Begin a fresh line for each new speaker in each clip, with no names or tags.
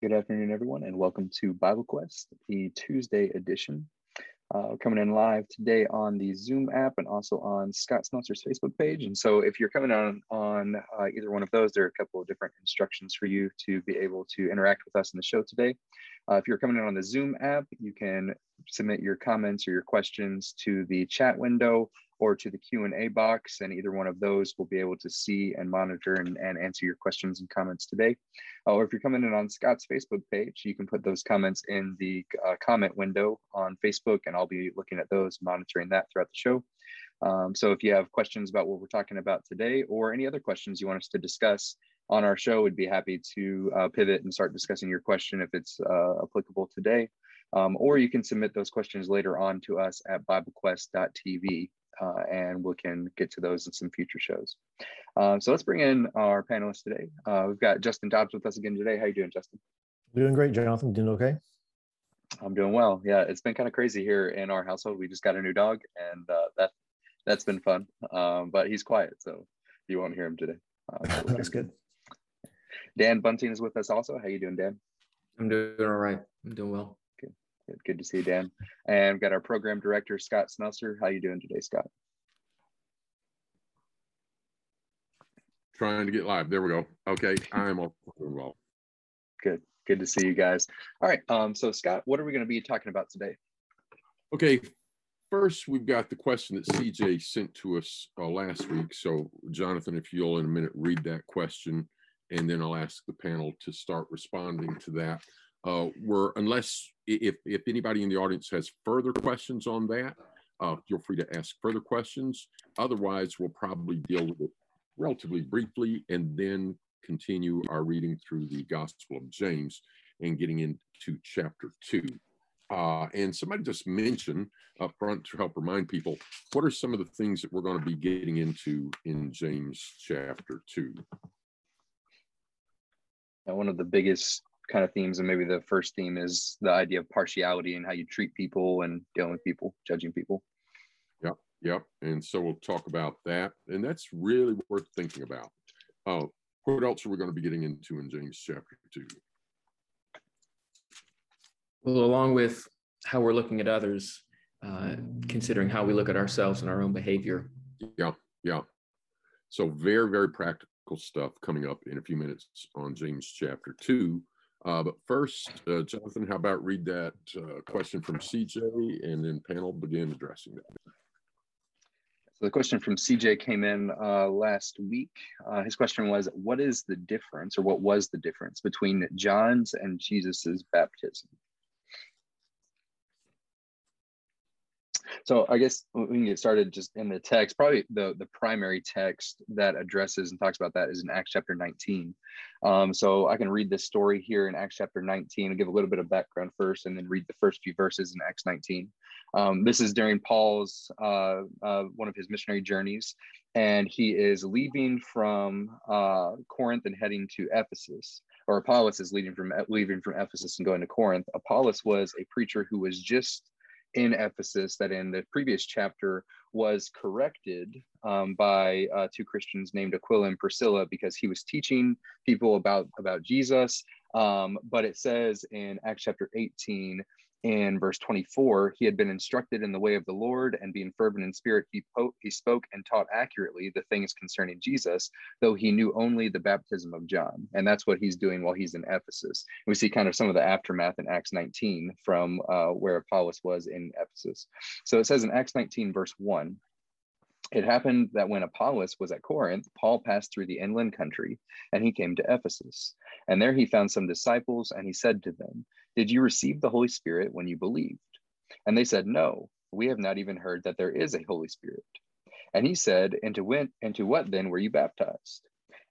Good afternoon, everyone, and welcome to Bible Quest, the Tuesday edition. Uh, coming in live today on the Zoom app and also on Scott Smeltzer's Facebook page. And so, if you're coming on on uh, either one of those, there are a couple of different instructions for you to be able to interact with us in the show today. Uh, if you're coming in on the Zoom app, you can submit your comments or your questions to the chat window or to the Q&A box, and either one of those will be able to see and monitor and, and answer your questions and comments today. Uh, or if you're coming in on Scott's Facebook page, you can put those comments in the uh, comment window on Facebook, and I'll be looking at those, monitoring that throughout the show. Um, so if you have questions about what we're talking about today, or any other questions you want us to discuss on our show, we'd be happy to uh, pivot and start discussing your question if it's uh, applicable today. Um, or you can submit those questions later on to us at BibleQuest.tv uh, and we can get to those in some future shows. Um, so let's bring in our panelists today. Uh, we've got Justin Dobbs with us again today. How you doing, Justin?
Doing great, Jonathan. Doing okay?
I'm doing well. Yeah, it's been kind of crazy here in our household. We just got a new dog, and uh, that that's been fun. Um, but he's quiet, so you won't hear him today.
Uh, that's good.
Dan Bunting is with us also. How you doing, Dan?
I'm doing all right. I'm doing well.
Good, good to see you, Dan. And we've got our program director, Scott Smeltzer. How you doing today, Scott?
Trying to get live. There we go. Okay, I'm all doing well.
Good, good to see you guys. All right, um, so Scott, what are we going to be talking about today?
Okay, first we've got the question that CJ sent to us uh, last week. So Jonathan, if you'll in a minute read that question, and then I'll ask the panel to start responding to that uh, we're unless if if anybody in the audience has further questions on that, uh, feel free to ask further questions. Otherwise, we'll probably deal with it relatively briefly and then continue our reading through the Gospel of James and getting into chapter two. Uh, and somebody just mentioned up front to help remind people what are some of the things that we're going to be getting into in James chapter two.
Now, one of the biggest kind of themes and maybe the first theme is the idea of partiality and how you treat people and dealing with people judging people.
Yep yep and so we'll talk about that and that's really worth thinking about. Uh, what else are we going to be getting into in james chapter 2
well along with how we're looking at others uh, considering how we look at ourselves and our own behavior.
Yeah yeah so very very practical stuff coming up in a few minutes on james chapter 2 uh, but first, uh, Jonathan, how about read that uh, question from CJ and then panel begin addressing that.
So the question from CJ came in uh, last week. Uh, his question was, what is the difference or what was the difference between John's and Jesus's baptism? So I guess we can get started just in the text. Probably the, the primary text that addresses and talks about that is in Acts chapter 19. Um, so I can read this story here in Acts chapter 19 and give a little bit of background first and then read the first few verses in Acts 19. Um, this is during Paul's, uh, uh, one of his missionary journeys, and he is leaving from uh, Corinth and heading to Ephesus or Apollos is leaving from leaving from Ephesus and going to Corinth. Apollos was a preacher who was just in Ephesus that in the previous chapter was corrected um, by uh, two Christians named Aquila and Priscilla because he was teaching people about about Jesus. Um, but it says in Acts chapter 18 in verse 24 he had been instructed in the way of the lord and being fervent in spirit he, po- he spoke and taught accurately the things concerning jesus though he knew only the baptism of john. And that's what he's doing while he's in ephesus. We see kind of some of the aftermath in acts 19 from uh, where apollos was in ephesus. So it says in acts 19 verse 1 it happened that when Apollos was at Corinth, Paul passed through the inland country and he came to Ephesus. And there he found some disciples and he said to them, Did you receive the Holy Spirit when you believed? And they said, No, we have not even heard that there is a Holy Spirit. And he said, Into, when, into what then were you baptized?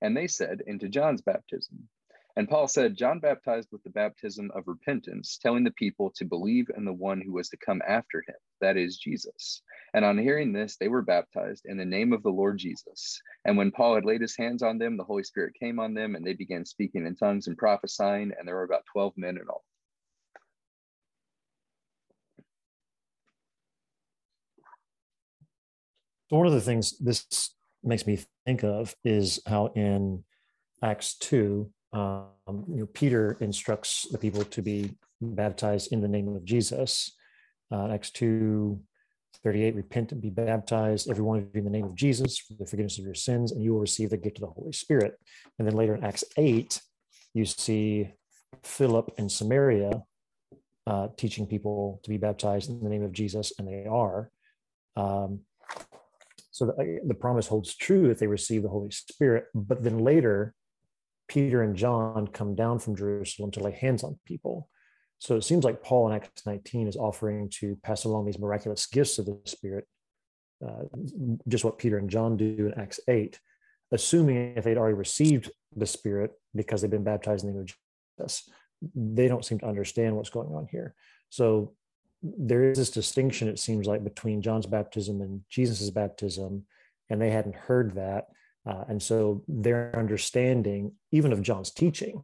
And they said, Into John's baptism. And Paul said, John baptized with the baptism of repentance, telling the people to believe in the one who was to come after him, that is Jesus. And on hearing this, they were baptized in the name of the Lord Jesus. And when Paul had laid his hands on them, the Holy Spirit came on them, and they began speaking in tongues and prophesying, and there were about 12 men in all.
So one of the things this makes me think of is how in Acts 2, uh, um, you know, Peter instructs the people to be baptized in the name of Jesus. Uh, Acts 2 38, repent and be baptized, every one of you in the name of Jesus for the forgiveness of your sins, and you will receive the gift of the Holy Spirit. And then later in Acts 8, you see Philip in Samaria uh, teaching people to be baptized in the name of Jesus, and they are. Um, so the, the promise holds true if they receive the Holy Spirit. But then later, Peter and John come down from Jerusalem to lay hands on people. So it seems like Paul in Acts 19 is offering to pass along these miraculous gifts of the Spirit, uh, just what Peter and John do in Acts 8, assuming if they'd already received the Spirit because they've been baptized in the name of Jesus. They don't seem to understand what's going on here. So there is this distinction, it seems like, between John's baptism and Jesus's baptism, and they hadn't heard that. Uh, and so their understanding, even of John's teaching,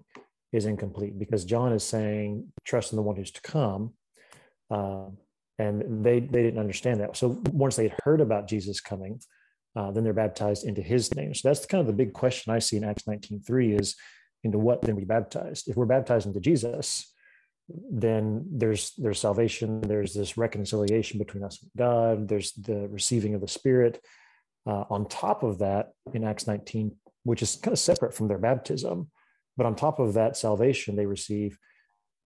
is incomplete because John is saying, trust in the one who's to come. Uh, and they, they didn't understand that. So once they had heard about Jesus coming, uh, then they're baptized into his name. So that's kind of the big question I see in Acts 19.3 is into what then we baptized? If we're baptized into Jesus, then there's there's salvation, there's this reconciliation between us and God, there's the receiving of the Spirit. Uh, on top of that, in Acts 19, which is kind of separate from their baptism, but on top of that salvation they receive,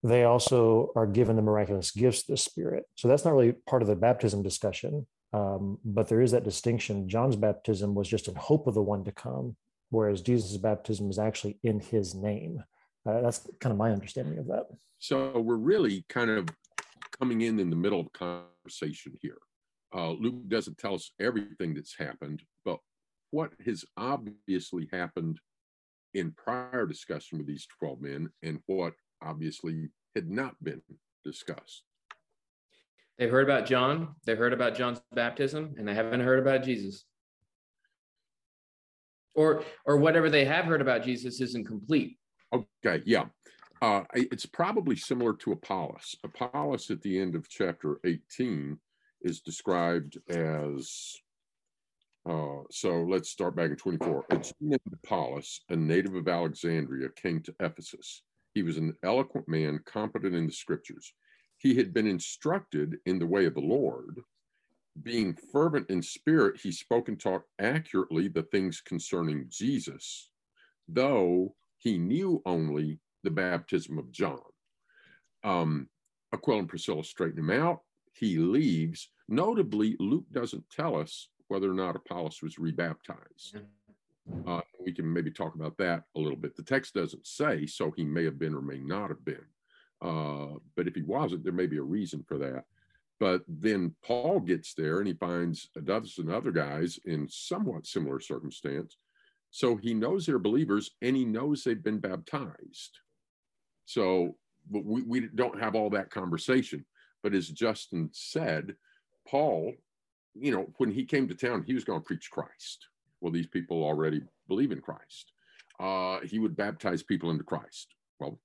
they also are given the miraculous gifts the Spirit. So that's not really part of the baptism discussion. Um, but there is that distinction. John's baptism was just in hope of the one to come, whereas Jesus' baptism is actually in his name. Uh, that's kind of my understanding of that.
So we're really kind of coming in in the middle of conversation here. Uh, Luke doesn't tell us everything that's happened, but what has obviously happened in prior discussion with these 12 men and what obviously had not been discussed.
They've heard about John, they've heard about John's baptism, and they haven't heard about Jesus. Or, or whatever they have heard about Jesus isn't complete.
Okay, yeah. Uh, it's probably similar to Apollos. Apollos at the end of chapter 18 is described as uh, so let's start back in 24. Apollos, a native of Alexandria, came to Ephesus. He was an eloquent man, competent in the scriptures. He had been instructed in the way of the Lord. Being fervent in spirit, he spoke and taught accurately the things concerning Jesus, though he knew only the baptism of John. Um, Aquila and Priscilla straighten him out. He leaves. Notably, Luke doesn't tell us whether or not Apollos was rebaptized. Uh, we can maybe talk about that a little bit. The text doesn't say, so he may have been or may not have been. Uh, but if he wasn't, there may be a reason for that. But then Paul gets there and he finds a dozen other guys in somewhat similar circumstance. So he knows they're believers and he knows they've been baptized. So but we, we don't have all that conversation. But as Justin said, Paul you know, when he came to town, he was going to preach Christ. Well, these people already believe in Christ. Uh, he would baptize people into Christ. Well,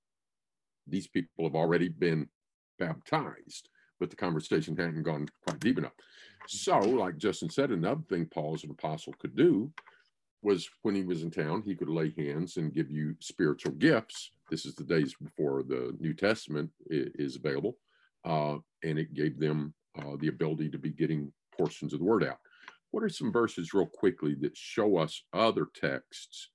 these people have already been baptized, but the conversation hadn't gone quite deep enough. So, like Justin said, another thing Paul as an apostle could do was when he was in town, he could lay hands and give you spiritual gifts. This is the days before the New Testament is available, uh, and it gave them uh, the ability to be getting portions of the word out. What are some verses, real quickly, that show us other texts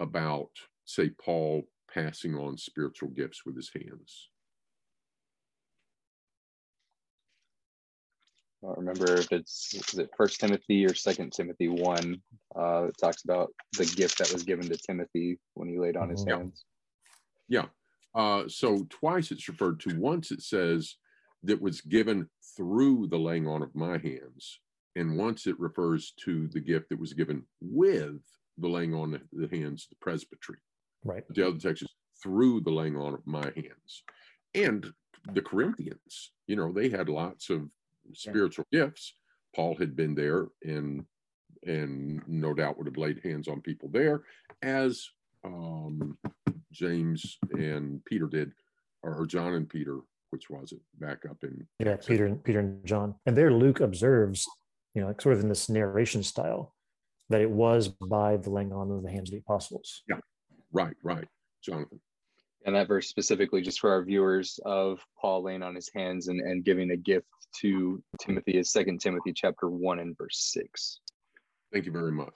about, say, Paul passing on spiritual gifts with his hands?
I don't remember if it's is it First Timothy or Second Timothy one. Uh, it talks about the gift that was given to Timothy when he laid on his
yeah.
hands.
Yeah. Uh, so twice it's referred to. Once it says that was given through the laying on of my hands. And once it refers to the gift that was given with the laying on of the hands of the presbytery.
Right.
The other text is through the laying on of my hands. And the Corinthians, you know, they had lots of spiritual gifts. Paul had been there and and no doubt would have laid hands on people there, as um, James and Peter did, or John and Peter which was it back up in
yeah peter and peter and john. And there luke observes you know like sort of in this narration style that it was by the laying on of the hands of the apostles.
Yeah. Right right. Jonathan
And that verse specifically, just for our viewers, of Paul laying on his hands and, and giving a gift to Timothy is Second Timothy chapter 1 and verse 6.
Thank you very much.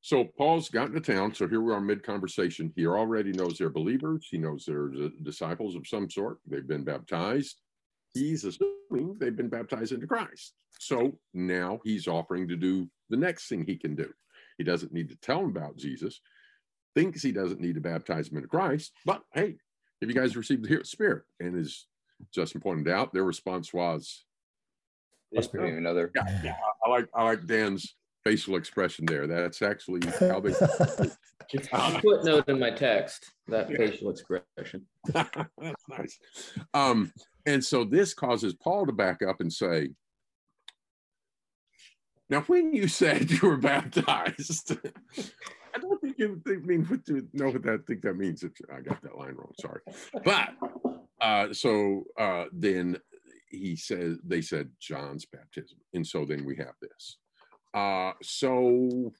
So Paul's gotten to town. So here we are mid conversation. He already knows they're believers. He knows they're disciples of some sort. They've been baptized. He's assuming they've been baptized into Christ. So now he's offering to do the next thing he can do. He doesn't need to tell them about Jesus, thinks he doesn't need to baptize them into Christ, but hey, if you guys received the Spirit? And as Justin pointed out, their response was,
another.
Yeah, yeah, I like I like Dan's facial expression there. That's actually how they.
footnote in my text that yeah. facial expression.
That's nice. Um, and so this causes Paul to back up and say, "Now, when you said you were baptized." You mean what to know what that think that means. If I got that line wrong. Sorry, but uh, so uh, then he says they said John's baptism, and so then we have this. Uh, so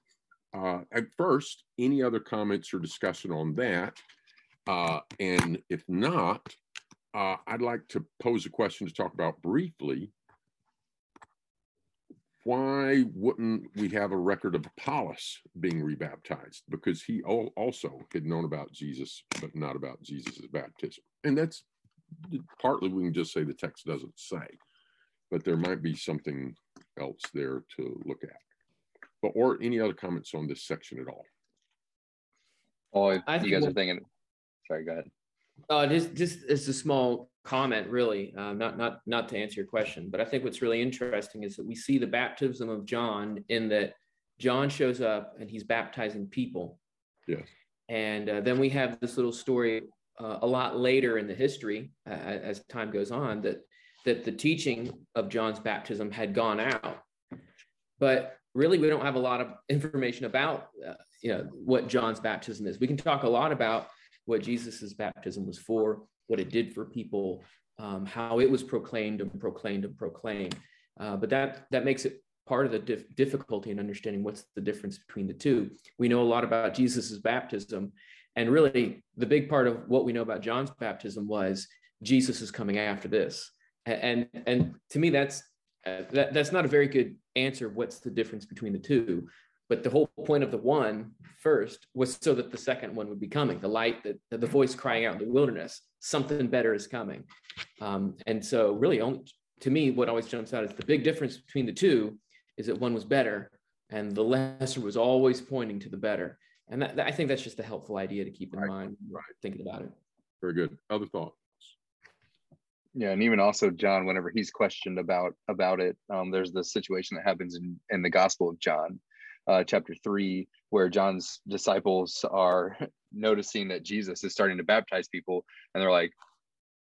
uh, at first, any other comments or discussion on that? Uh, and if not, uh, I'd like to pose a question to talk about briefly. Why wouldn't we have a record of Apollos being rebaptized? Because he also had known about Jesus, but not about Jesus' baptism. And that's partly we can just say the text doesn't say, but there might be something else there to look at. But or any other comments on this section at all?
Oh, I think you guys are thinking. Sorry, go ahead.
Uh, just just it's a small comment, really, uh, not not not to answer your question, but I think what's really interesting is that we see the baptism of John in that John shows up and he's baptizing people.
Yes.
And uh, then we have this little story uh, a lot later in the history, uh, as time goes on, that that the teaching of John's baptism had gone out, but really we don't have a lot of information about uh, you know what John's baptism is. We can talk a lot about what Jesus's baptism was for, what it did for people, um, how it was proclaimed and proclaimed and proclaimed. Uh, but that that makes it part of the dif- difficulty in understanding what's the difference between the two. We know a lot about Jesus's baptism, and really the big part of what we know about John's baptism was Jesus is coming after this. And and to me that's uh, that, that's not a very good answer. What's the difference between the two? But the whole point of the one first was so that the second one would be coming, the light, that the voice crying out in the wilderness, something better is coming. Um, and so, really, only, to me, what always jumps out is the big difference between the two is that one was better, and the lesser was always pointing to the better. And that, that, I think that's just a helpful idea to keep in
right.
mind,
right.
thinking about it.
Very good. Other thoughts
yeah and even also john whenever he's questioned about about it um, there's the situation that happens in in the gospel of john uh, chapter 3 where john's disciples are noticing that jesus is starting to baptize people and they're like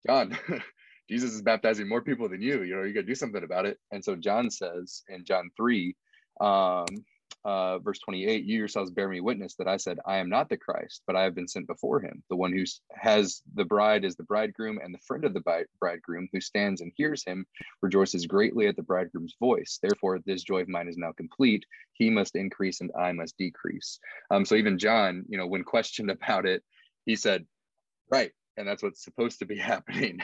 john jesus is baptizing more people than you. You know you gotta do something about it. And so john says in john 3 um, uh, verse 28 you yourselves bear me witness that i said i am not the christ but i have been sent before him. The one who has the bride is the bridegroom and the friend of the bridegroom who stands and hears him rejoices greatly at the bridegroom's voice. Therefore this joy of mine is now complete. He must increase and i must decrease. Um, so even john you know when questioned about it he said right and that's what's supposed to be happening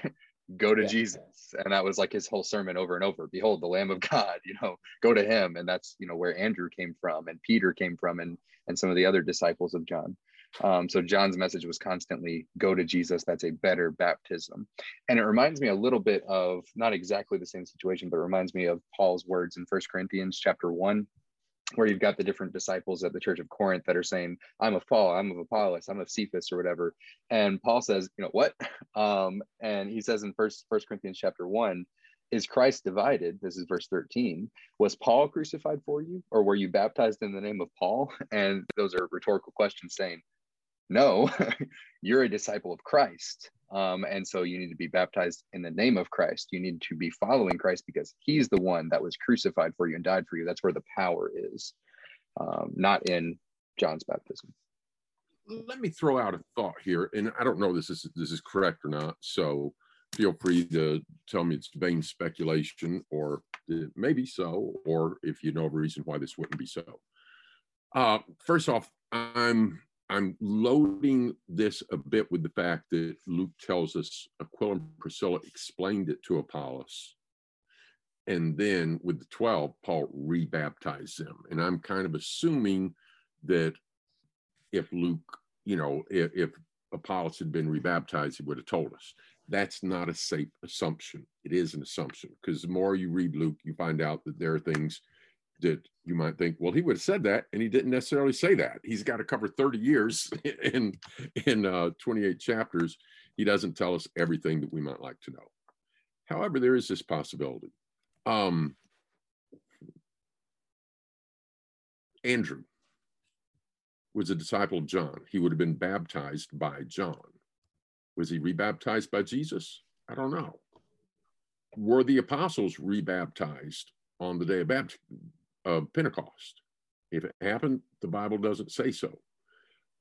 go to yeah. Jesus. And that was like his whole sermon over and over. Behold, the Lamb of God, you know, go to him. And that's, you know, where Andrew came from and Peter came from and and some of the other disciples of John. Um, so John's message was constantly go to Jesus. That's a better baptism. And it reminds me a little bit of not exactly the same situation, but it reminds me of Paul's words in First Corinthians chapter one, where you've got the different disciples at the church of Corinth that are saying, I'm of Paul, I'm of Apollos, I'm of Cephas or whatever. And Paul says, you know, what? Um, and he says in first first Corinthians chapter one, is Christ divided? This is verse 13. Was Paul crucified for you, or were you baptized in the name of Paul? And those are rhetorical questions saying, No, you're a disciple of Christ. Um, and so you need to be baptized in the name of Christ. You need to be following Christ because he's the one that was crucified for you and died for you. That's where the power is, um, not in John's baptism.
Let me throw out a thought here, and I don't know this is this is correct or not. So feel free to tell me it's vain speculation, or maybe so, or if you know a reason why this wouldn't be so. Uh, first off, I'm I'm loading this a bit with the fact that Luke tells us uh, Aquila and Priscilla explained it to Apollos. And then with the 12, Paul rebaptized them. And I'm kind of assuming that if Luke, you know, if, if Apollos had been rebaptized, he would have told us. That's not a safe assumption. It is an assumption because the more you read Luke, you find out that there are things that you might think, well, he would have said that, and he didn't necessarily say that. He's got to cover 30 years in in uh, 28 chapters. He doesn't tell us everything that we might like to know. However, there is this possibility. Um, Andrew was a disciple of John. He would have been baptized by John. Was he rebaptized by Jesus? I don't know. Were the apostles rebaptized on the day of baptism? Of Pentecost. If it happened, the Bible doesn't say so.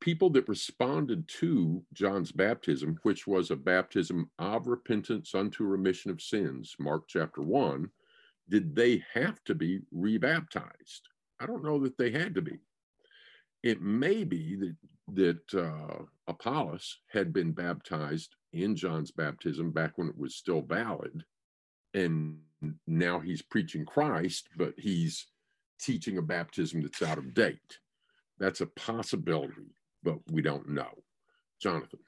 People that responded to John's baptism, which was a baptism of repentance unto remission of sins, Mark chapter 1, did they have to be rebaptized? I don't know that they had to be. It may be that, that uh, Apollos had been baptized in John's baptism back when it was still valid. And now he's preaching Christ, but he's teaching a baptism that's out of date. That's a possibility, but we don't know. Jonathan.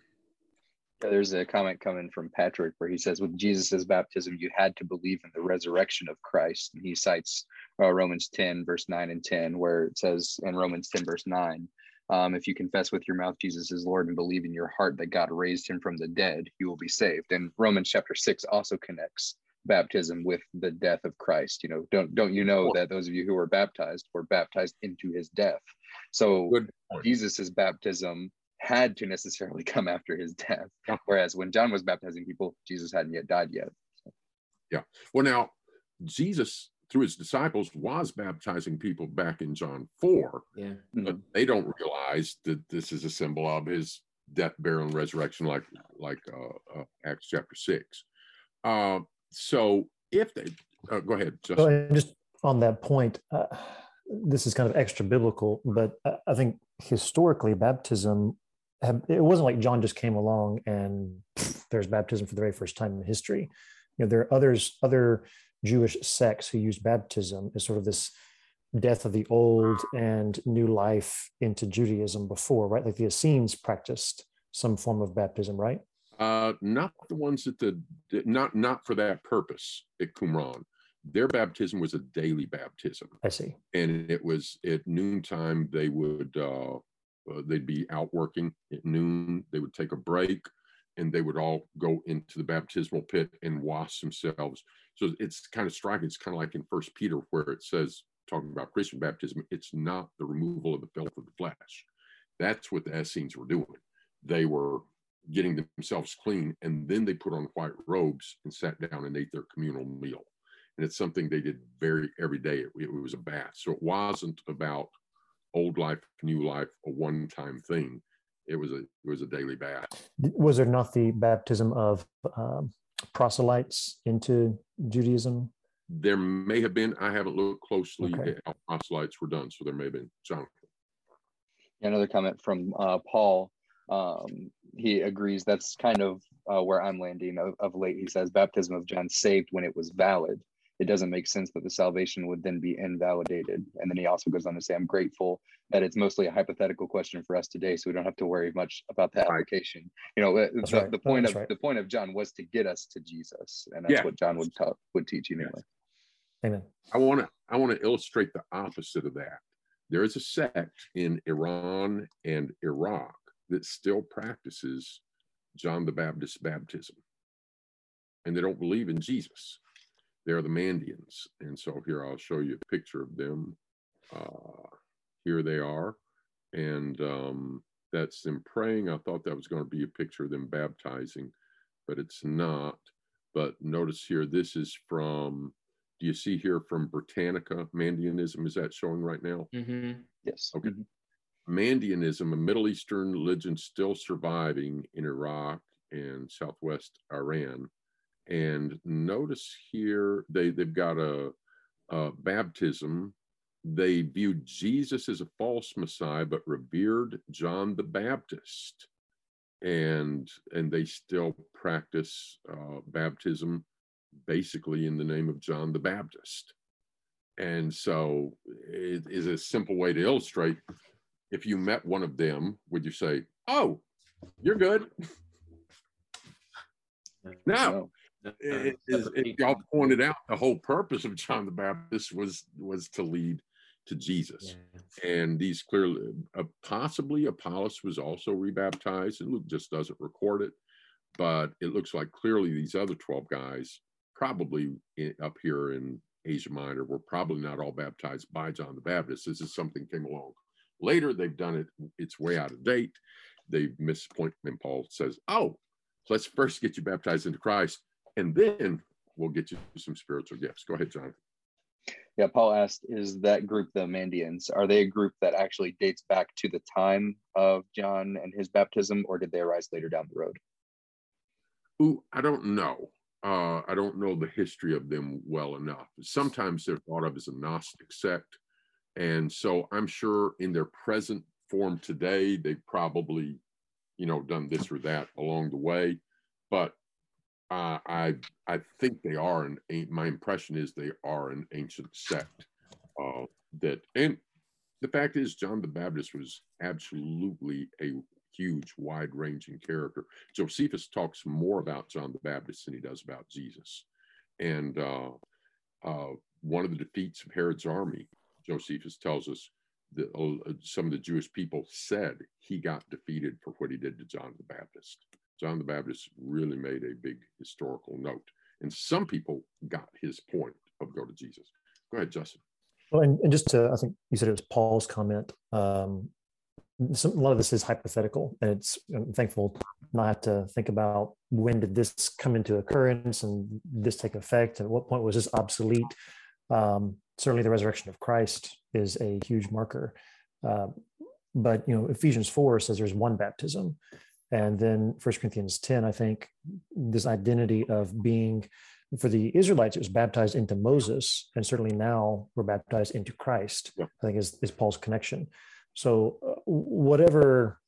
Yeah, there's a comment coming from Patrick where he says, with Jesus' baptism, you had to believe in the resurrection of Christ. And he cites uh, Romans 10, verse 9 and 10, where it says in Romans 10, verse 9, um, if you confess with your mouth Jesus is Lord and believe in your heart that God raised him from the dead, you will be saved. And Romans chapter 6 also connects baptism with the death of Christ. You know, don't don't you know that those of you who were baptized were baptized into his death? So Jesus's baptism had to necessarily come after his death. Whereas when John was baptizing people, Jesus hadn't yet died yet. So.
Yeah. Well, now Jesus through his disciples was baptizing people back in John 4.
Yeah.
But they don't realize that this is a symbol of his death, burial, and resurrection, like like uh, uh, Acts chapter 6. Uh, so if they uh, go ahead,
just on that point, uh, this is kind of extra biblical, but I think historically baptism have, it wasn't like John just came along and there's baptism for the very first time in history. You know, there are others, other Jewish sects who use baptism as sort of this death of the old and new life into Judaism before, right? Like the Essenes practiced some form of baptism, right?
Uh, not the ones that the not not for that purpose at Qumran. Their baptism was a daily baptism.
I see.
And it was at noontime. They would uh, uh, they'd be out working at noon. They would take a break, and they would all go into the baptismal pit and wash themselves. So it's kind of striking. It's kind of like in First Peter where it says talking about Christian baptism. It's not the removal of the filth of the flesh. That's what the Essenes were doing. They were getting themselves clean, and then they put on white robes and sat down and ate their communal meal. And it's something they did very every day. It, it was a bath, so it wasn't about old life, new life, a one-time thing. It was a it was a daily bath.
Was there not the baptism of um, proselytes into Judaism?
There may have been. I haven't looked closely okay. at how proselytes were done, so there may have been. Jonathan.
Another comment from uh, Paul um, he agrees that's kind of uh, where I'm landing of, of, late. He says baptism of John saved when it was valid. It doesn't make sense that the salvation would then be invalidated. And then he also goes on to say, I'm grateful that it's mostly a hypothetical question for us today, so we don't have to worry much about that application. You know, the, right. the, point that's of right. the point of John was to get us to Jesus, and that's yeah. what John would talk would teach anyway. Yes.
Amen.
I want to I want to illustrate the opposite of that. There is a sect in Iran and Iraq that still practices John the Baptist baptism. And they don't believe in Jesus. They're the Mandeans. And so here I'll show you a picture of them. Uh, here they are. And um, that's them praying. I thought that was going to be a picture of them baptizing, but it's not. But notice here, this is from, do you see here from Britannica? Mandeanism, is that showing right now?
Mm-hmm.
Yes.
Okay. Mm-hmm. Mandeanism, a Middle Eastern religion still surviving in Iraq and Southwest Iran. And notice here they, they've got a, a baptism they viewed Jesus as a false Messiah, but revered John the Baptist. And, and they still practice uh, baptism basically in the name of John the Baptist. And so it is a simple way to illustrate. If you met one of them, would you say, Oh, you're good? No, it, it, it, y'all pointed out the whole purpose of John the Baptist was was to lead to Jesus, yeah. and these clearly, uh, possibly Apollos was also rebaptized, and Luke just doesn't record it, but it looks like clearly these other twelve guys, probably in, up here in Asia Minor, were probably not all baptized by John the Baptist. This is something came along later. They've done it; it's way out of date. They've missed point, and Paul says, "Oh, let's first get you baptized into Christ." and then we'll get you some spiritual gifts. Go ahead, John.
Yeah, Paul asked, is that group the Mandeans? Are they a group that actually dates back to the time of John and his baptism, or did they arise later down the road?
Ooh, I don't know. Uh, I don't know the history of them well enough. Sometimes they're thought of as a Gnostic sect. And so I'm sure in their present form today, they've probably, you know, done this or that along the way. But uh, I I think they are an. My impression is they are an ancient sect. Uh, that and the fact is, John the Baptist was absolutely a huge, wide-ranging character. Josephus talks more about John the Baptist than he does about Jesus, and uh, uh, one of the defeats of Herod's army, Josephus tells us that uh, some of the Jewish people said he got defeated for what he did to John the Baptist. John the Baptist really made a big historical note. And some people got his point of go to Jesus. Go ahead, Justin.
Well, and, and just to, I think you said it was Paul's comment. Um, some, a lot of this is hypothetical, and it's I'm thankful not to think about when did this come into occurrence and this take effect, and at what point was this obsolete. Um, certainly, the resurrection of Christ is a huge marker. Uh, but you know, Ephesians four says there's one baptism, and then First Corinthians 10, I think this identity of being for the Israelites, it was baptized into Moses, and certainly now we're baptized into Christ. Yeah. I think is, is Paul's connection. So uh, whatever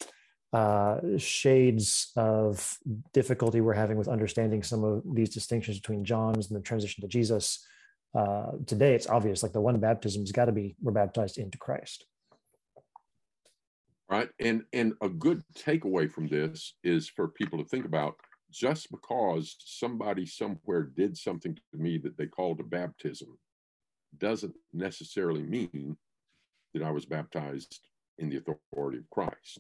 uh, shades of difficulty we're having with understanding some of these distinctions between John's and the transition to Jesus, uh, today it's obvious. Like the one baptism has got to be we're baptized into Christ
right and and a good takeaway from this is for people to think about just because somebody somewhere did something to me that they called a baptism doesn't necessarily mean that I was baptized in the authority of Christ.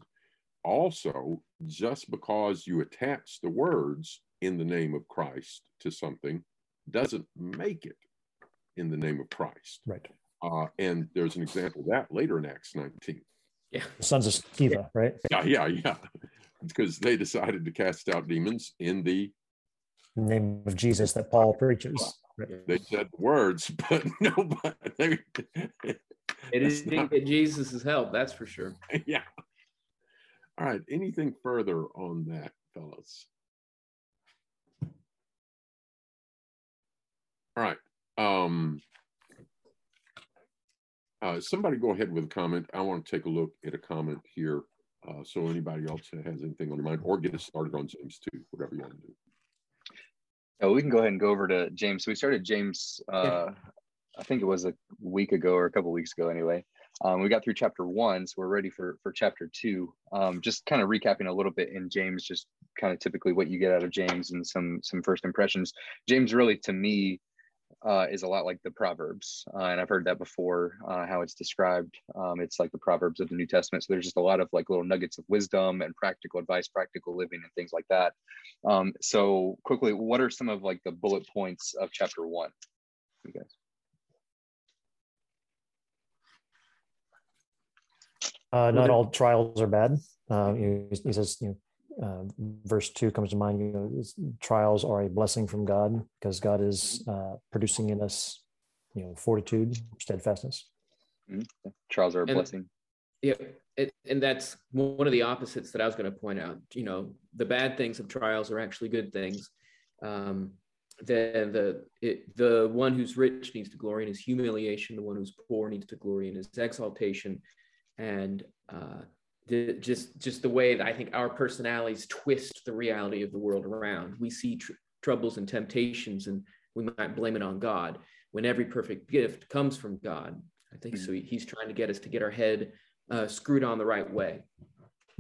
Also, just because you attach the words in the name of Christ to something doesn't make it in the name of Christ.
Right.
Uh, and there's an example of that later in Acts 19.
Yeah. Sons of Sceva, right?
Yeah, yeah, yeah. Because they decided to cast out demons in the
name of Jesus that Paul preaches.
Right. They said words, but nobody. They,
it didn't not, get Jesus' is help, that's for sure.
Yeah. All right. Anything further on that, fellas? All right. Um, uh, somebody go ahead with a comment. I want to take a look at a comment here. Uh, so anybody else has anything on their mind or get us started on James 2, whatever you want to do.
Yeah, we can go ahead and go over to James. So we started James, uh, I think it was a week ago or a couple weeks ago anyway. Um, we got through chapter one, so we're ready for, for chapter two. Um, just kind of recapping a little bit in James, just kind of typically what you get out of James and some some first impressions. James really, to me, uh, is a lot like the Proverbs, uh, and I've heard that before. Uh, how it's described, um, it's like the Proverbs of the New Testament. So there's just a lot of like little nuggets of wisdom and practical advice, practical living, and things like that. Um, so quickly, what are some of like the bullet points of chapter one? You guys.
Uh, not all trials are bad. Uh, he says, you know, uh, verse two comes to mind. You know, trials are a blessing from God because God is uh, producing in us, you know, fortitude, steadfastness.
Mm-hmm. Trials are a and, blessing.
Yeah, it, and that's one of the opposites that I was going to point out. You know, the bad things of trials are actually good things. Um, the the it, the one who's rich needs to glory in his humiliation. The one who's poor needs to glory in his exaltation, and uh, the, just just the way that I think our personalities twist the reality of the world around. We see tr- troubles and temptations, and we might blame it on God when every perfect gift comes from God. I think mm-hmm. so. He's trying to get us to get our head uh, screwed on the right way.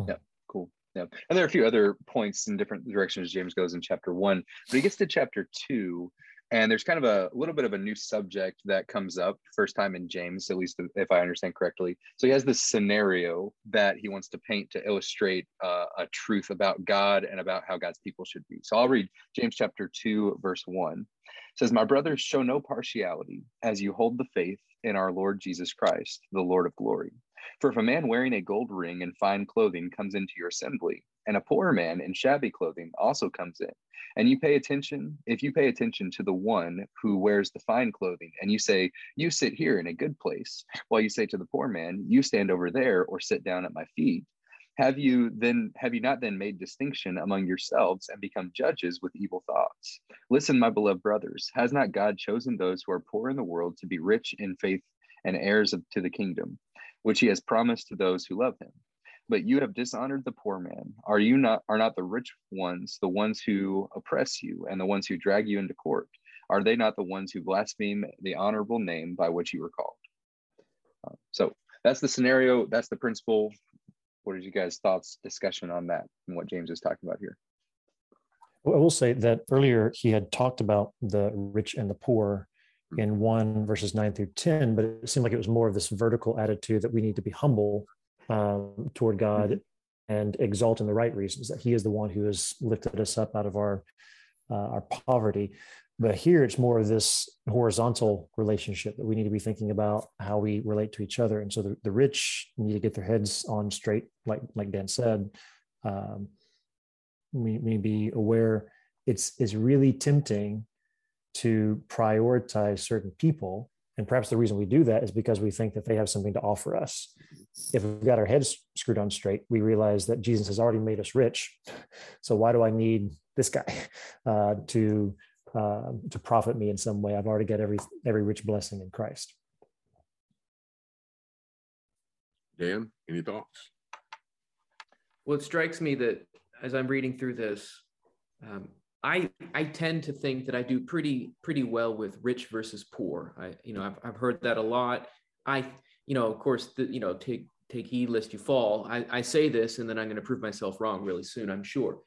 Yeah, cool. Yeah, and there are a few other points in different directions James goes in chapter one, but he gets to chapter two, and there's kind of a, a little bit of a new subject that comes up first time in James, at least if I understand correctly. So he has this scenario that he wants to paint to illustrate uh, a truth about God and about how God's people should be. So I'll read James chapter two, verse one. It says, "My brothers, show no partiality as you hold the faith in our Lord Jesus Christ, the Lord of glory." For if a man wearing a gold ring and fine clothing comes into your assembly, and a poor man in shabby clothing also comes in, and you pay attention, if you pay attention to the one who wears the fine clothing, and you say, You sit here in a good place, while you say to the poor man, You stand over there or sit down at my feet, have you then have you not then made distinction among yourselves and become judges with evil thoughts? Listen my beloved brothers has not god chosen those who are poor in the world to be rich in faith and heirs of, to the kingdom which he has promised to those who love him. But you have dishonored the poor man. Are you not are not the rich ones the ones who oppress you and the ones who drag you into court? Are they not the ones who blaspheme the honorable name by which you were called? Uh, so that's the scenario. That's the principle. What are you guys' thoughts, discussion on that, and what James is talking about here?
I will say that earlier he had talked about the rich and the poor in 1 verses 9 through 10 but it seemed like it was more of this vertical attitude that we need to be humble um, toward god mm-hmm. and exalt in the right reasons that he is the one who has lifted us up out of our uh, our poverty. But here it's more of this horizontal relationship that we need to be thinking about how we relate to each other. And so the, the rich need to get their heads on straight like like dan said. Um, we, we be aware it's it's really tempting to prioritize certain people. And perhaps the reason we do that is because we think that they have something to offer us. If we've got our heads screwed on straight, we realize that Jesus has already made us rich. So why do I need this guy uh, to uh, to profit me in some way? I've already got every every rich blessing in Christ.
Dan, any thoughts?
Well, it strikes me that as I'm reading through this, um, I I tend to think that I do pretty pretty well with rich versus poor. I you know I've I've heard that a lot. I you know of course the, you know take take heed lest you fall. I, I say this and then I'm going to prove myself wrong really soon. I'm sure.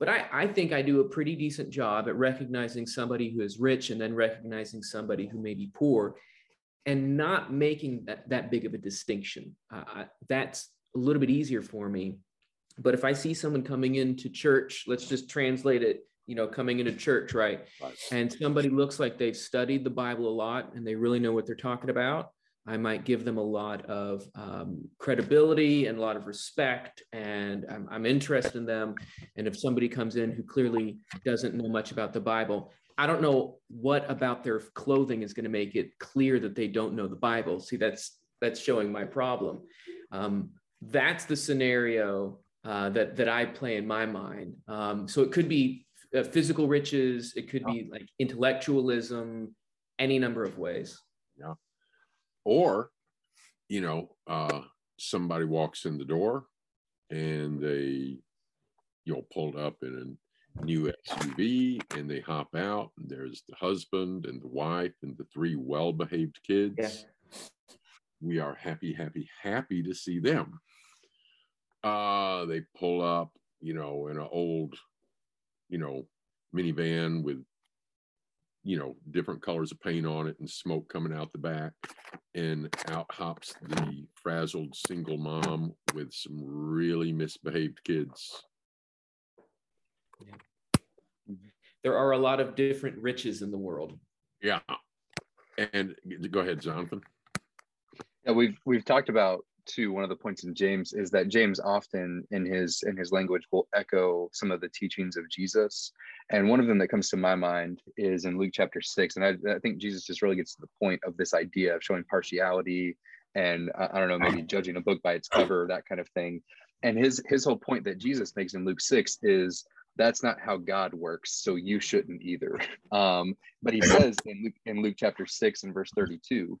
But I, I think I do a pretty decent job at recognizing somebody who is rich and then recognizing somebody who may be poor and not making that, that big of a distinction. Uh, that's a little bit easier for me. But if I see someone coming into church, let's just translate it you know, coming into church, right? right? And somebody looks like they've studied the Bible a lot and they really know what they're talking about. I might give them a lot of um, credibility and a lot of respect, and I'm, I'm interested in them. And if somebody comes in who clearly doesn't know much about the Bible, I don't know what about their clothing is going to make it clear that they don't know the Bible. See, that's that's showing my problem. Um, that's the scenario uh, that that I play in my mind. Um, so it could be uh, physical riches. It could be like intellectualism, any number of ways.
Yeah. Or, you know, uh, somebody walks in the door and they, you know, pulled up in a new SUV and they hop out and there's the husband and the wife and the three well-behaved kids. Yeah. We are happy, happy, happy to see them. Uh, they pull up, you know, in an old you know, minivan with, you know, different colors of paint on it and smoke coming out the back. And out hops the frazzled single mom with some really misbehaved kids.
There are a lot of different riches in the world.
Yeah. And go ahead, Jonathan.
Yeah, we've we've talked about to one of the points in James is that James often in his in his language will echo some of the teachings of Jesus. And one of them that comes to my mind is in Luke chapter six. And I, I think Jesus just really gets to the point of this idea of showing partiality and I, I don't know, maybe judging a book by its cover, that kind of thing. And his his whole point that Jesus makes in Luke six is that's not how God works, so you shouldn't either. Um, but he says in Luke, in Luke chapter 6 and verse 32,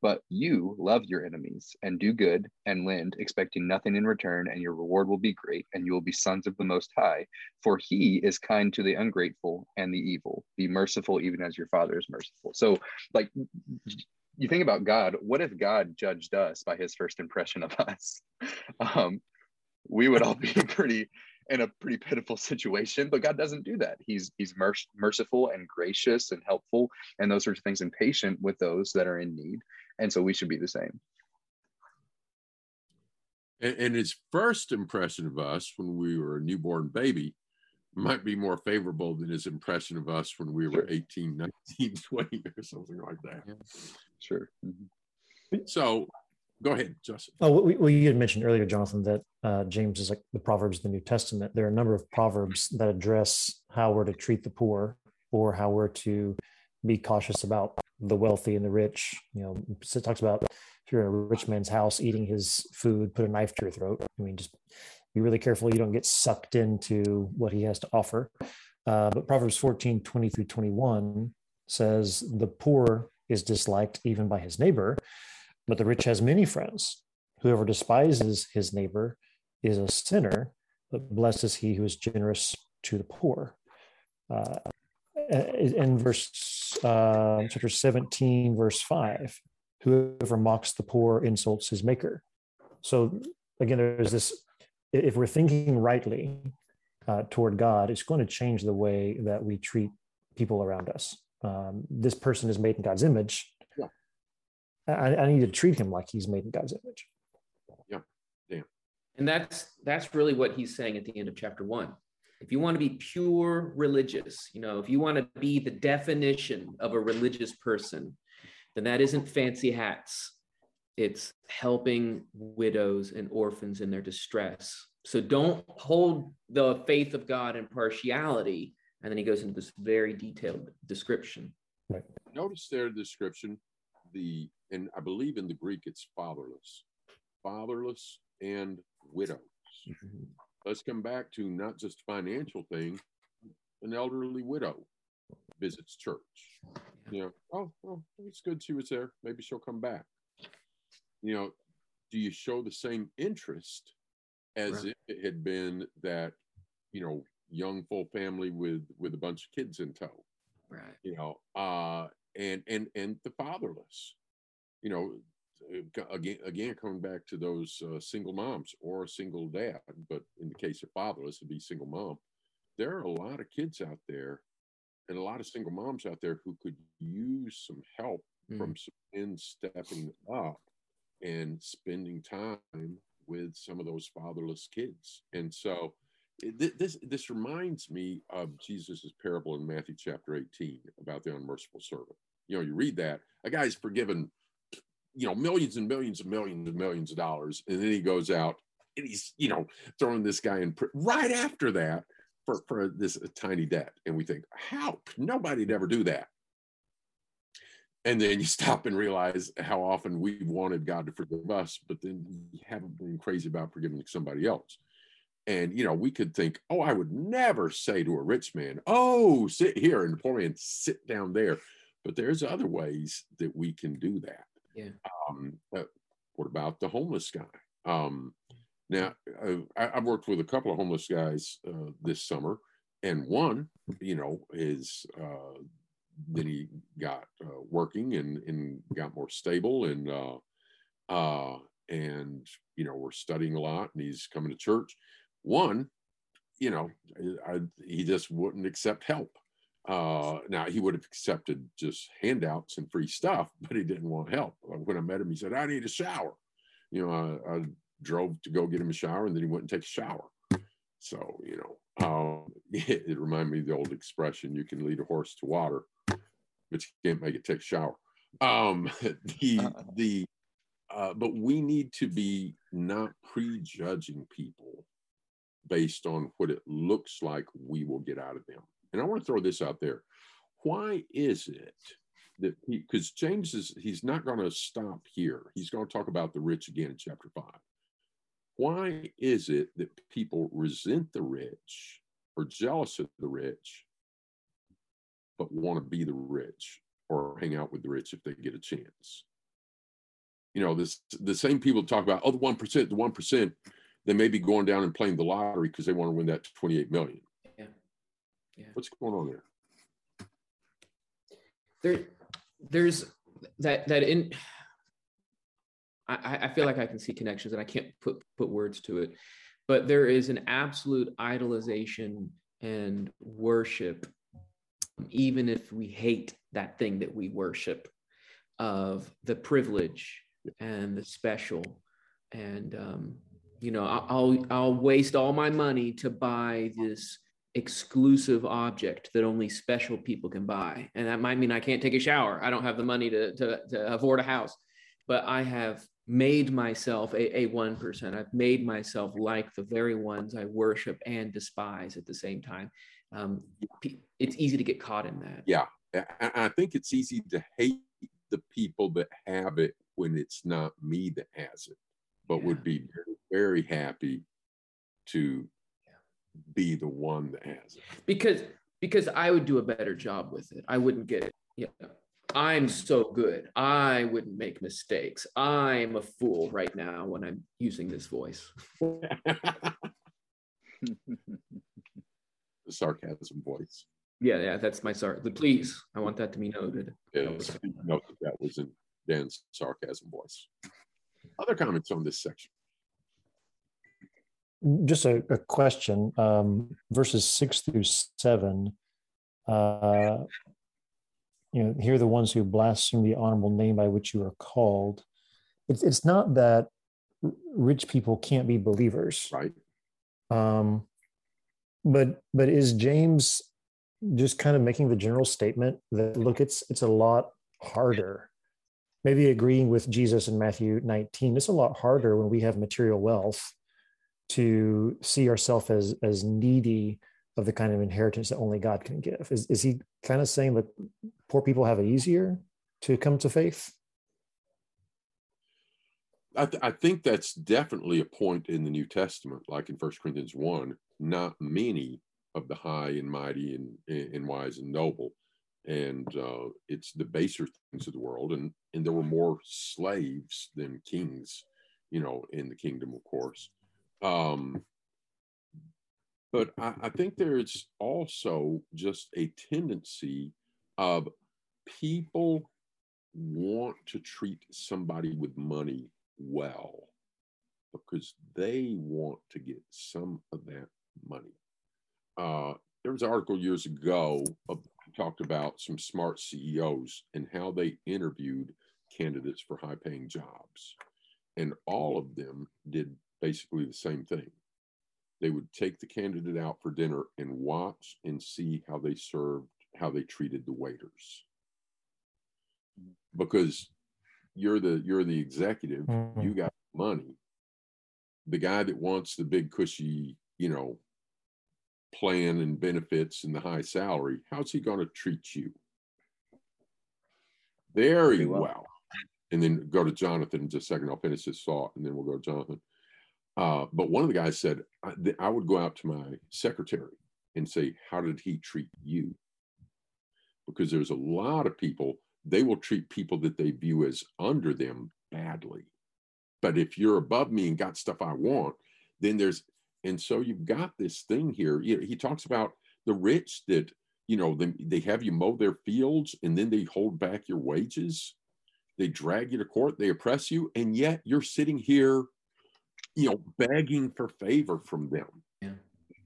But you love your enemies and do good and lend, expecting nothing in return, and your reward will be great, and you will be sons of the Most High. For he is kind to the ungrateful and the evil. Be merciful, even as your Father is merciful. So, like, you think about God, what if God judged us by his first impression of us? Um, we would all be pretty in a pretty pitiful situation but god doesn't do that he's he's merc- merciful and gracious and helpful and those sorts of things and patient with those that are in need and so we should be the same
and, and his first impression of us when we were a newborn baby might be more favorable than his impression of us when we were sure. 18 19 20 or something like that
sure
mm-hmm. so go ahead, Justin.
Oh, well, you had mentioned earlier, Jonathan, that uh, James is like the Proverbs of the New Testament. There are a number of proverbs that address how we're to treat the poor or how we're to be cautious about the wealthy and the rich. You know, it talks about if you're in a rich man's house eating his food, put a knife to your throat. I mean, just be really careful you don't get sucked into what he has to offer. Uh, but Proverbs 14, 20 through 21 says, The poor is disliked even by his neighbor, but the rich has many friends. Whoever despises his neighbor is a sinner, but blessed is he who is generous to the poor. Uh, in verse uh, chapter 17, verse 5, whoever mocks the poor insults his maker. So again, there's this if we're thinking rightly uh, toward God, it's going to change the way that we treat people around us. Um, this person is made in God's image. I, I need to treat him like he's made in God's image.
Yeah. Yeah.
And that's that's really what he's saying at the end of chapter one. If you want to be pure religious, you know, if you want to be the definition of a religious person, then that isn't fancy hats. It's helping widows and orphans in their distress. So don't hold the faith of God in partiality. And then he goes into this very detailed description.
Right.
Notice their description, the and I believe in the Greek it's fatherless, fatherless and widows. Mm-hmm. Let's come back to not just financial thing, an elderly widow visits church. You know, oh, well, it's good she was there. Maybe she'll come back. You know, do you show the same interest as right. if it had been that, you know, young full family with with a bunch of kids in tow?
Right.
You know, uh, and and and the fatherless you know, again, again, coming back to those uh, single moms or a single dad, but in the case of fatherless, it'd be single mom. There are a lot of kids out there and a lot of single moms out there who could use some help mm. from some men stepping up and spending time with some of those fatherless kids. And so it, this this reminds me of Jesus's parable in Matthew chapter 18 about the unmerciful servant. You know, you read that a guy's forgiven you know millions and millions and millions and millions of dollars. And then he goes out and he's you know throwing this guy in right after that for for this tiny debt. And we think how nobody'd ever do that. And then you stop and realize how often we've wanted god to forgive us but then we haven't been crazy about forgiving somebody else. And you know we could think oh i would never say to a rich man oh sit here and poor man sit down there. But there's other ways that we can do that
yeah.
Um, uh, what about the homeless guy? Um, now, uh, I, have worked with a couple of homeless guys uh, this summer, and one, you know, is uh, then he got uh, working and, and got more stable, and uh, uh, and you know, we're studying a lot, and he's coming to church. One, you know, I, he just wouldn't accept help. Uh, now he would have accepted just handouts and free stuff, but he didn't want help. Uh, when I met him, he said, "I need a shower." You know, I, I drove to go get him a shower, and then he went and take a shower. So you know, um, it, it reminded me of the old expression: "You can lead a horse to water, but you can't make it take a shower." Um, the uh-uh. the uh, but we need to be not prejudging people based on what it looks like we will get out of them. And I want to throw this out there. Why is it that because James is he's not going to stop here. He's going to talk about the rich again in chapter five. Why is it that people resent the rich or jealous of the rich, but want to be the rich or hang out with the rich if they get a chance? You know, this the same people talk about, oh, the one percent, the one percent, they may be going down and playing the lottery because they want to win that 28 million.
Yeah.
What's going on there?
There there's that that in I, I feel like I can see connections and I can't put put words to it, but there is an absolute idolization and worship, even if we hate that thing that we worship, of the privilege and the special, and um, you know I'll I'll waste all my money to buy this exclusive object that only special people can buy. And that might mean I can't take a shower. I don't have the money to, to, to afford a house, but I have made myself a, a 1%. I've made myself like the very ones I worship and despise at the same time. Um, it's easy to get caught in that.
Yeah. I think it's easy to hate the people that have it when it's not me that has it, but yeah. would be very, very happy to be the one that has it.
Because because i would do a better job with it. I wouldn't get it yeah i'm so good. I wouldn't make mistakes. I'm a fool right now when i'm using this voice.
The sarcasm voice.
Yeah yeah that's my sorry please. I want that to be noted.
Yes note that that was in dan's sarcasm voice. Other comments on this section
just a, a question um, verses six through seven uh, you know here are the ones who blaspheme the honorable name by which you are called. It's, it's not that rich people can't be believers.
Right.
Um, but but is james just kind of making the general statement that look it's it's a lot harder? Maybe agreeing with jesus in matthew 19 it's a lot harder when we have material wealth to see ourselves as as needy of the kind of inheritance that only God can give. Is is he kind of saying that poor people have it easier to come to faith?
I, th- I think that's definitely a point in the New Testament, like in First Corinthians one. Not many of the high and mighty and, and wise and noble, and uh, it's the baser things of the world. And and there were more slaves than kings, you know, in the kingdom, of course. Um, but I, I think there's also just a tendency of people want to treat somebody with money well because they want to get some of that money. Uh, there was an article years ago talked about some smart CEOs and how they interviewed candidates for high paying jobs. And all of them did basically the same thing. They would take the candidate out for dinner and watch and see how they served, how they treated the waiters. Because you're the you're the executive, mm-hmm. you got money. The guy that wants the big cushy, you know, plan and benefits and the high salary, how's he going to treat you? Very well. well. And then go to Jonathan in just a second. I'll finish this thought and then we'll go to Jonathan. Uh, but one of the guys said, I, I would go out to my secretary and say, How did he treat you? Because there's a lot of people, they will treat people that they view as under them badly. But if you're above me and got stuff I want, then there's, and so you've got this thing here. You know, he talks about the rich that, you know, they, they have you mow their fields and then they hold back your wages. They drag you to court, they oppress you, and yet you're sitting here you know, begging for favor from them.
Yeah.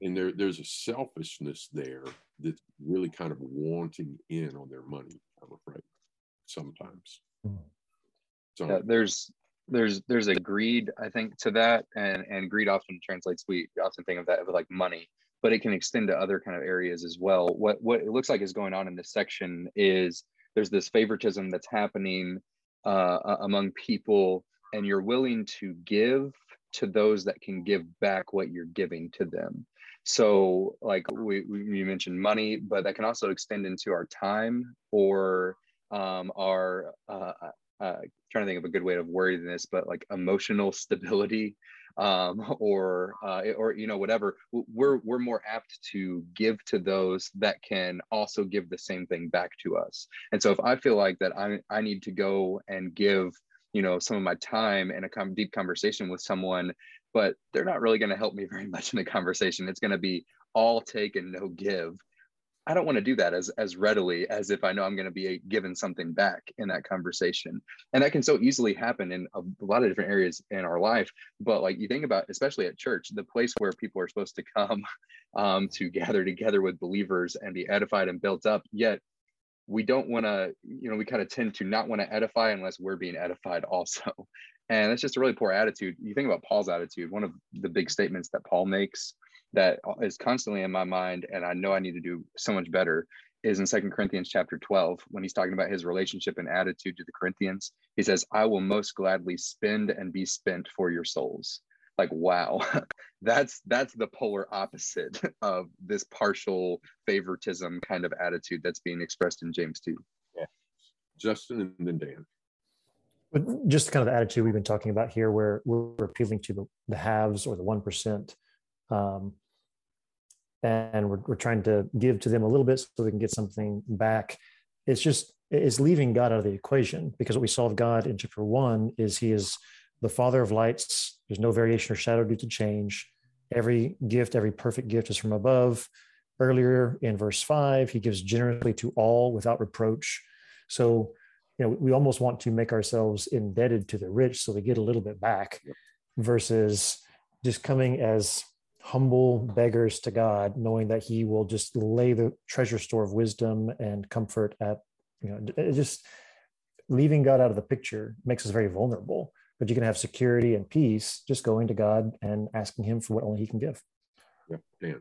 And there, there's a selfishness there that's really kind of wanting in on their money, I'm afraid, sometimes. Hmm.
So yeah, there's there's there's a greed, I think, to that. And and greed often translates, we often think of that of like money, but it can extend to other kind of areas as well. What what it looks like is going on in this section is there's this favoritism that's happening uh, among people and you're willing to give to those that can give back what you're giving to them. So, like we, we mentioned money, but that can also extend into our time or um, our uh, uh, trying to think of a good way of wording this, but like emotional stability um, or uh, or you know whatever. We're we're more apt to give to those that can also give the same thing back to us. And so if I feel like that I I need to go and give you know some of my time in a deep conversation with someone but they're not really going to help me very much in the conversation. It's going to be all take and no give. I don't want to do that as as readily as if i know i'm going to be given something back in that conversation. And that can so easily happen in a, a lot of different areas in our life but like you think about especially at church the place where people are supposed to come um, to gather together with believers and be edified and built up yet we don't want to you know we kind of tend to not want to edify unless we're being edified also. And it's just a really poor attitude. You think about paul's attitude one of the big statements that paul makes that is constantly in my mind and i know i need to do so much better is in second corinthians chapter 12 when he's talking about his relationship and attitude to the corinthians. He says i will most gladly spend and be spent for your souls like wow that's that's the polar opposite of this partial favoritism kind of attitude that's being expressed in james 2
yeah. Justin and then dan.
But just kind of the attitude we've been talking about here where we're appealing to the, the haves or the 1% um, and we're, we're trying to give to them a little bit so they can get something back. It's just it's leaving god out of the equation because what we saw of god in chapter one is he is the Father of lights. There's no variation or shadow due to change. Every gift, every perfect gift is from above. Earlier in verse five, he gives generously to all without reproach. So, you know, we almost want to make ourselves indebted to the rich so we get a little bit back versus just coming as humble beggars to God, knowing that he will just lay the treasure store of wisdom and comfort at, you know, just leaving God out of the picture makes us very vulnerable but you can have security and peace just going to God and asking Him for what only He can give.
Yeah, Dan.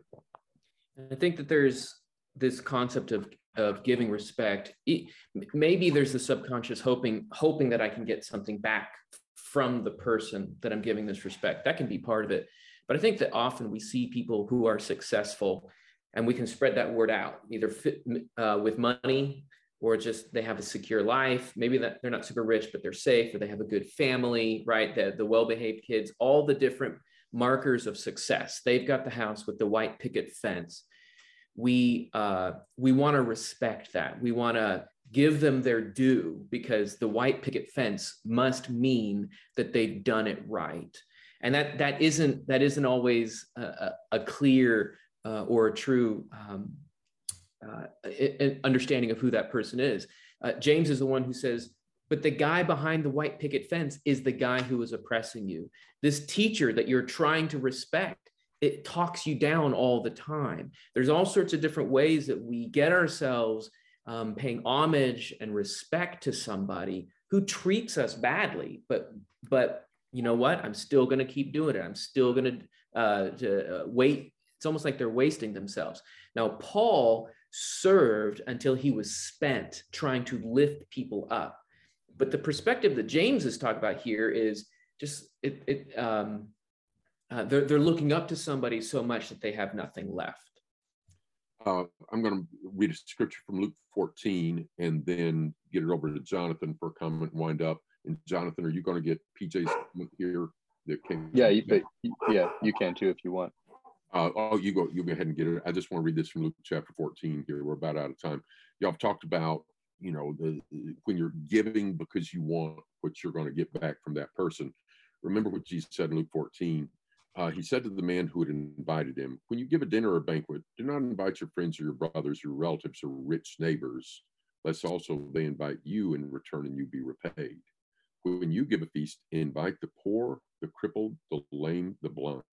I think that there's this concept of of giving respect. Maybe there's the subconscious hoping hoping that I can get something back from the person that I'm giving this respect. That can be part of it. But I think that often we see people who are successful and we can spread that word out either fit, uh, with money or just they have a secure life. Maybe that they're not super rich, but they're safe, or they have a good family, right? The, the well-behaved kids, all the different markers of success. They've got the house with the white picket fence. We uh, we want to respect that. We want to give them their due because the white picket fence must mean that they've done it right. And that that isn't that isn't always a, a clear uh, or a true um, uh, understanding of who that person is. Uh, James is the one who says, but the guy behind the white picket fence is the guy who is oppressing you. This teacher that you're trying to respect, it talks you down all the time. There's all sorts of different ways that we get ourselves um, paying homage and respect to somebody who treats us badly. But but you know what? I'm still going to keep doing it. I'm still going uh, to uh, wait. It's almost like they're wasting themselves. Now, Paul served until he was spent trying to lift people up. But the perspective that James is talking about here is just it, it um, uh, they're, they're looking up to somebody so much that they have nothing left.
Uh, I'm going to read a scripture from Luke 14 and then get it over to Jonathan for a comment and wind up. And Jonathan, are you going to get PJ's here?
That came yeah, you, yeah, you can too if you want.
Uh, oh, you go. You go ahead and get it. I just want to read this from Luke chapter 14. Here, we're about out of time. Y'all have talked about, you know, the, when you're giving because you want what you're going to get back from that person. Remember what Jesus said in Luke 14. Uh, he said to the man who had invited him, "When you give a dinner or a banquet, do not invite your friends or your brothers, your relatives, or rich neighbors, lest also they invite you in return and you be repaid. When you give a feast, invite the poor, the crippled, the lame, the blind."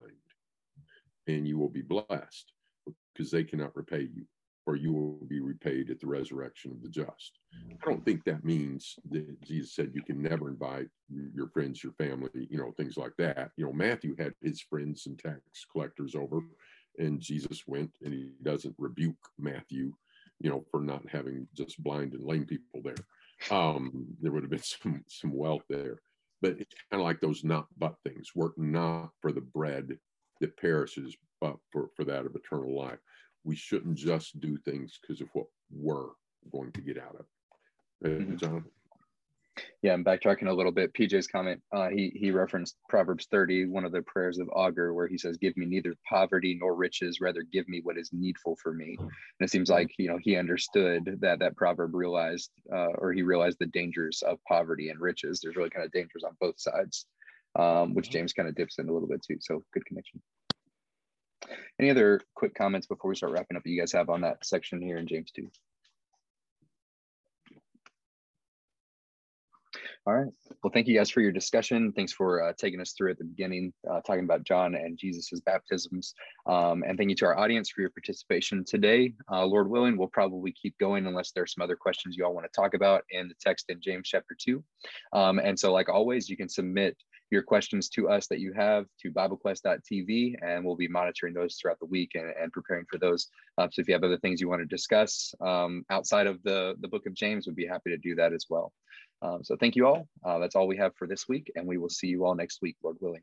And you will be blessed because they cannot repay you, or you will be repaid at the resurrection of the just. I don't think that means that Jesus said you can never invite your friends, your family, you know, things like that. You know, Matthew had his friends and tax collectors over, and Jesus went and he doesn't rebuke Matthew, you know, for not having just blind and lame people there. Um, there would have been some some wealth there. but it's kind of like those not but things. Work not for the bread that perishes, but for, for that of eternal life. We shouldn't just do things because of what we're going to get out of it. Uh,
Mhm.
Jonathan?
Yeah, I'm backtracking a little bit. PJ's comment, uh, he he referenced Proverbs 30, one of the prayers of Agur, where he says, "Give me neither poverty nor riches; rather, give me what is needful for me." And it seems like you know he understood that that proverb realized, uh, or he realized the dangers of poverty and riches. There's really kind of dangers on both sides, um, which James kind of dips into a little bit too. So good connection. Any other quick comments before we start wrapping up that you guys have on that section here in James 2? All right. Well, thank you guys for your discussion. Thanks for uh, taking us through at the beginning, uh, talking about John and Jesus's baptisms. Um, and thank you to our audience for your participation today. Uh, Lord willing, we'll probably keep going unless there's some other questions you all want to talk about in the text in James chapter 2. Um, and so, like always, you can submit your questions to us that you have to BibleQuest.tv, and we'll be monitoring those throughout the week and, and preparing for those. Uh, so, if you have other things you want to discuss um, outside of the, the book of James, we'd be happy to do that as well. Um, so thank you all. Uh, that's all we have for this week, and we will see you all next week, Lord willing.